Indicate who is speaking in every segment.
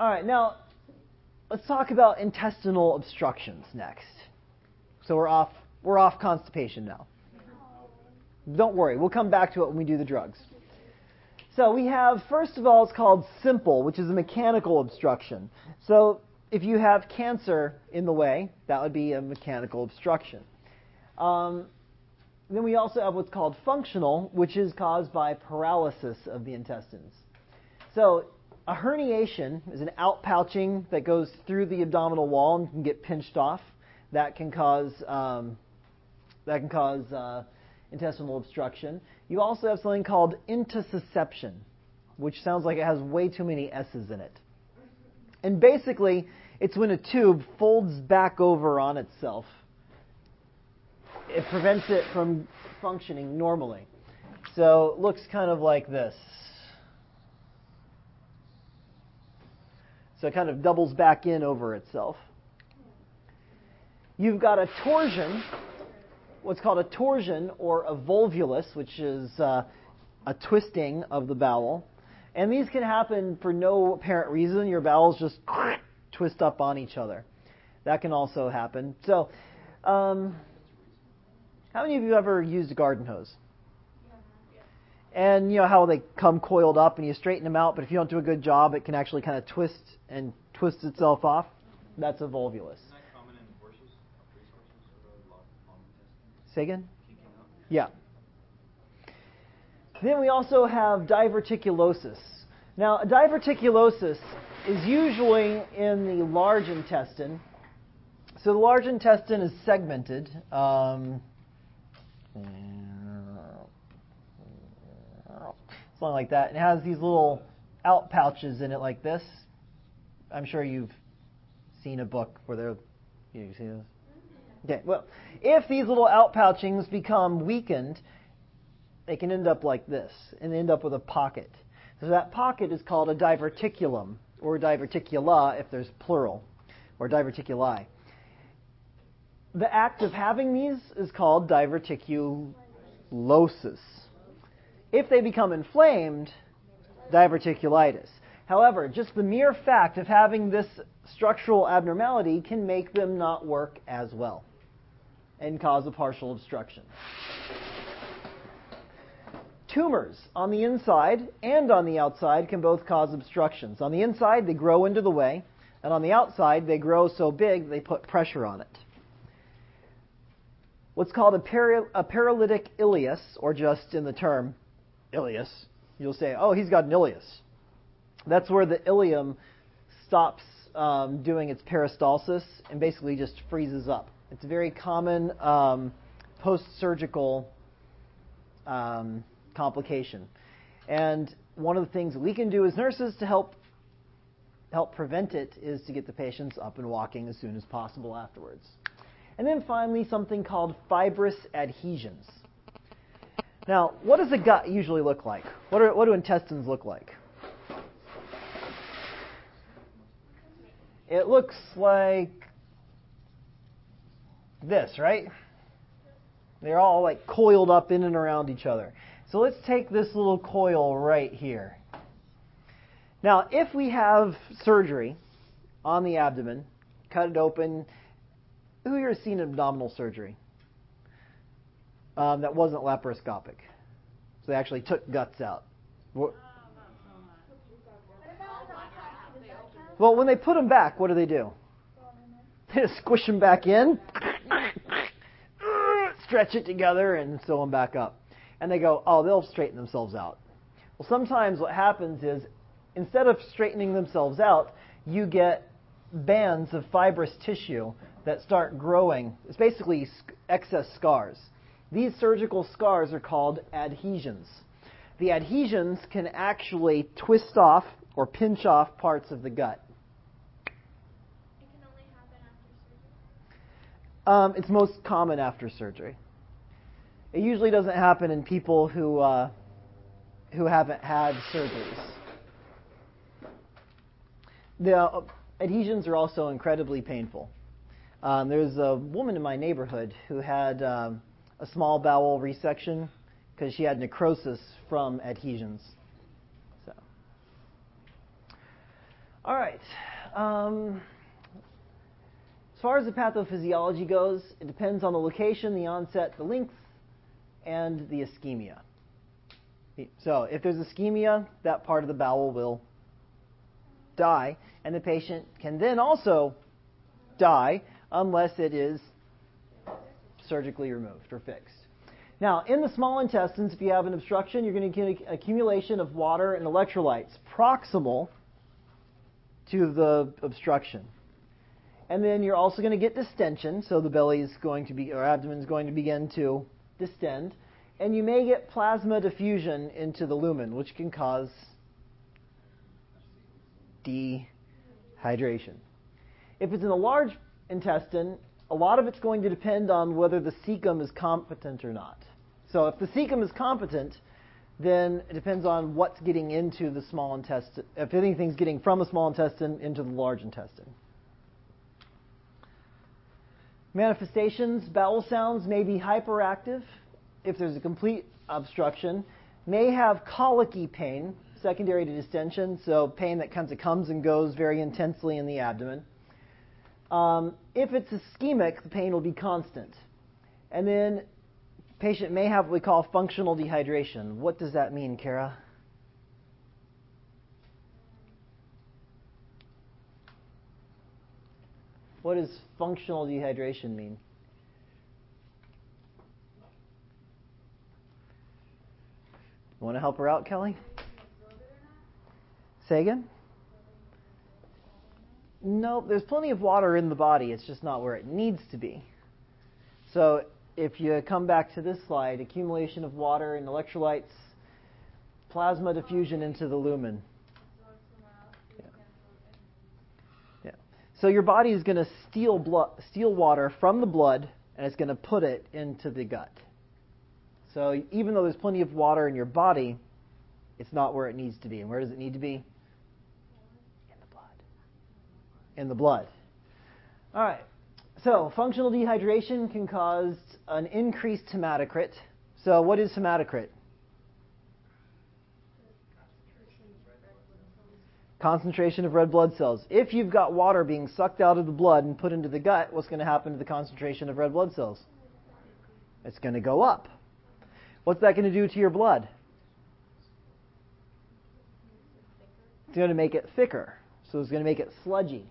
Speaker 1: All right, now let's talk about intestinal obstructions next. So we're off we're off constipation now. Don't worry, we'll come back to it when we do the drugs. So we have first of all it's called simple, which is a mechanical obstruction. So if you have cancer in the way, that would be a mechanical obstruction. Um, then we also have what's called functional, which is caused by paralysis of the intestines. So a herniation is an outpouching that goes through the abdominal wall and can get pinched off. That can cause um, that can cause uh, intestinal obstruction. You also have something called intussusception, which sounds like it has way too many S's in it. And basically, it's when a tube folds back over on itself. It prevents it from functioning normally. So it looks kind of like this. So it kind of doubles back in over itself. You've got a torsion, what's called a torsion or a volvulus, which is uh, a twisting of the bowel. And these can happen for no apparent reason. Your bowels just twist up on each other. That can also happen. So, um, how many of you ever used a garden hose? And you know how they come coiled up and you straighten them out, but if you don't do a good job, it can actually kind of twist and twist itself off. That's a volvulus. Say again? Yeah. Then we also have diverticulosis. Now, diverticulosis is usually in the large intestine. So the large intestine is segmented. Um, something like that. And it has these little out pouches in it like this. I'm sure you've seen a book where they're. You see this? Okay, well, if these little out pouchings become weakened, they can end up like this and end up with a pocket. So that pocket is called a diverticulum or diverticula if there's plural, or diverticuli. The act of having these is called diverticulosis. If they become inflamed, diverticulitis. However, just the mere fact of having this structural abnormality can make them not work as well and cause a partial obstruction. Tumors on the inside and on the outside can both cause obstructions. On the inside, they grow into the way, and on the outside, they grow so big they put pressure on it. What's called a, a paralytic ileus, or just in the term ileus, you'll say, oh, he's got an ileus. That's where the ileum stops um, doing its peristalsis and basically just freezes up. It's a very common um, post surgical um, complication. And one of the things we can do as nurses to help help prevent it is to get the patients up and walking as soon as possible afterwards. And then finally, something called fibrous adhesions. Now, what does the gut usually look like? What, are, what do intestines look like? It looks like this, right? They're all like coiled up in and around each other. So let's take this little coil right here. Now, if we have surgery on the abdomen, cut it open, who here has seen abdominal surgery um, that wasn't laparoscopic? So they actually took guts out. Well, when they put them back, what do they do? They just squish them back in, stretch it together, and sew them back up and they go, oh, they'll straighten themselves out. Well, sometimes what happens is instead of straightening themselves out, you get bands of fibrous tissue that start growing. It's basically excess scars. These surgical scars are called adhesions. The adhesions can actually twist off or pinch off parts of the gut. It can only happen after surgery? Um, it's most common after surgery. It usually doesn't happen in people who uh, who haven't had surgeries. The uh, adhesions are also incredibly painful. Um, there's a woman in my neighborhood who had um, a small bowel resection because she had necrosis from adhesions. So, All right. Um, as far as the pathophysiology goes, it depends on the location, the onset, the length, and the ischemia. So if there's ischemia, that part of the bowel will die, and the patient can then also die unless it is surgically removed or fixed. Now, in the small intestines, if you have an obstruction, you're going to get accumulation of water and electrolytes proximal to the obstruction. And then you're also going to get distension, so the belly is going to be, or abdomen is going to begin to distend. And you may get plasma diffusion into the lumen, which can cause dehydration. If it's in the large intestine, a lot of it's going to depend on whether the cecum is competent or not. So if the cecum is competent, then it depends on what's getting into the small intestine, if anything's getting from the small intestine into the large intestine. Manifestations, bowel sounds may be hyperactive if there's a complete obstruction, may have colicky pain, secondary to distension, so pain that kind of comes and goes very intensely in the abdomen. Um, if it's ischemic, the pain will be constant. And then patient may have what we call functional dehydration. What does that mean, Kara? What does functional dehydration mean? Want to help her out, Kelly? Say again? No, there's plenty of water in the body. It's just not where it needs to be. So if you come back to this slide, accumulation of water and electrolytes, plasma diffusion into the lumen. Yeah. yeah. So your body is going to steal blood, steal water from the blood, and it's going to put it into the gut. So even though there's plenty of water in your body, it's not where it needs to be. And where does it need to be? In the blood. In the blood. All right. So functional dehydration can cause an increased hematocrit. So what is hematocrit? Concentration of red blood cells. If you've got water being sucked out of the blood and put into the gut, what's going to happen to the concentration of red blood cells? It's going to go up. What's that going to do to your blood? It's going to make it thicker. So it's going to make it sludgy.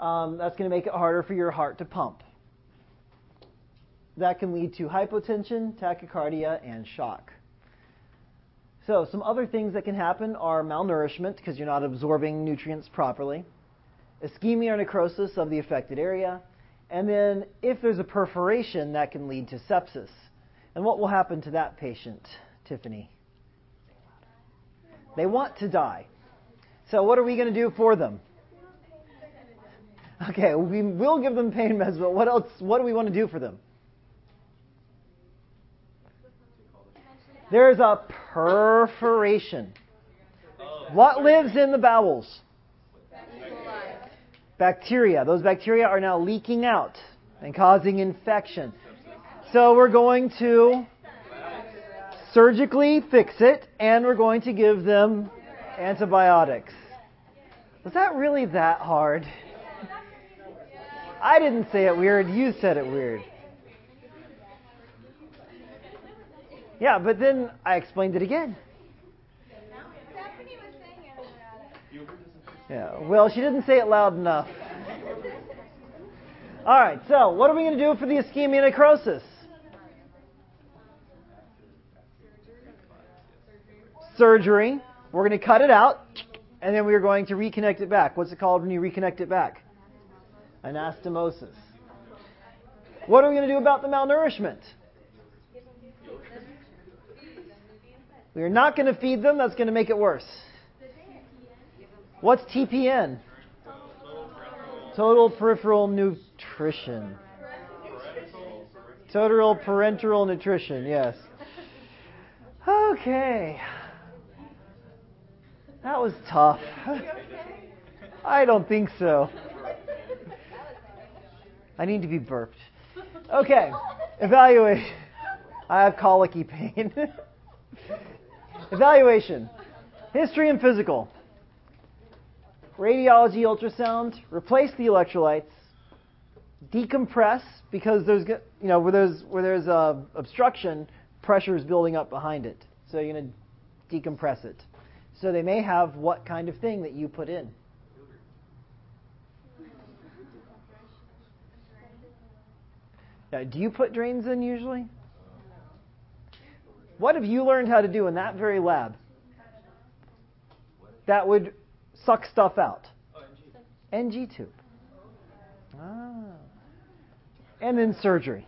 Speaker 1: Um, that's going to make it harder for your heart to pump. That can lead to hypotension, tachycardia, and shock. So, some other things that can happen are malnourishment because you're not absorbing nutrients properly, ischemia or necrosis of the affected area, and then if there's a perforation, that can lead to sepsis. And what will happen to that patient, Tiffany? They want to die. So, what are we going to do for them? Okay, we will give them pain meds, but what else? What do we want to do for them? There's a perforation. What lives in the bowels? Bacteria. Those bacteria are now leaking out and causing infection. So we're going to surgically fix it and we're going to give them antibiotics. Was that really that hard? I didn't say it weird, you said it weird. Yeah, but then I explained it again. Yeah, well, she didn't say it loud enough. All right, so what are we going to do for the ischemia necrosis? surgery. We're going to cut it out, and then we're going to reconnect it back. What's it called when you reconnect it back? Anastomosis. What are we going to do about the malnourishment? We are not going to feed them. That's going to make it worse. What's TPN? Total peripheral nutrition. Total parenteral nutrition, yes. Okay. That was tough. I don't think so. I need to be burped. Okay, evaluation. I have colicky pain. Evaluation. History and physical. radiology ultrasound, replace the electrolytes, decompress because there's you know where there's where there's a obstruction, pressure is building up behind it. So you're to decompress it. So they may have what kind of thing that you put in. Yeah, do you put drains in usually? What have you learned how to do in that very lab? That would suck stuff out. NG tube. Ah. And then surgery.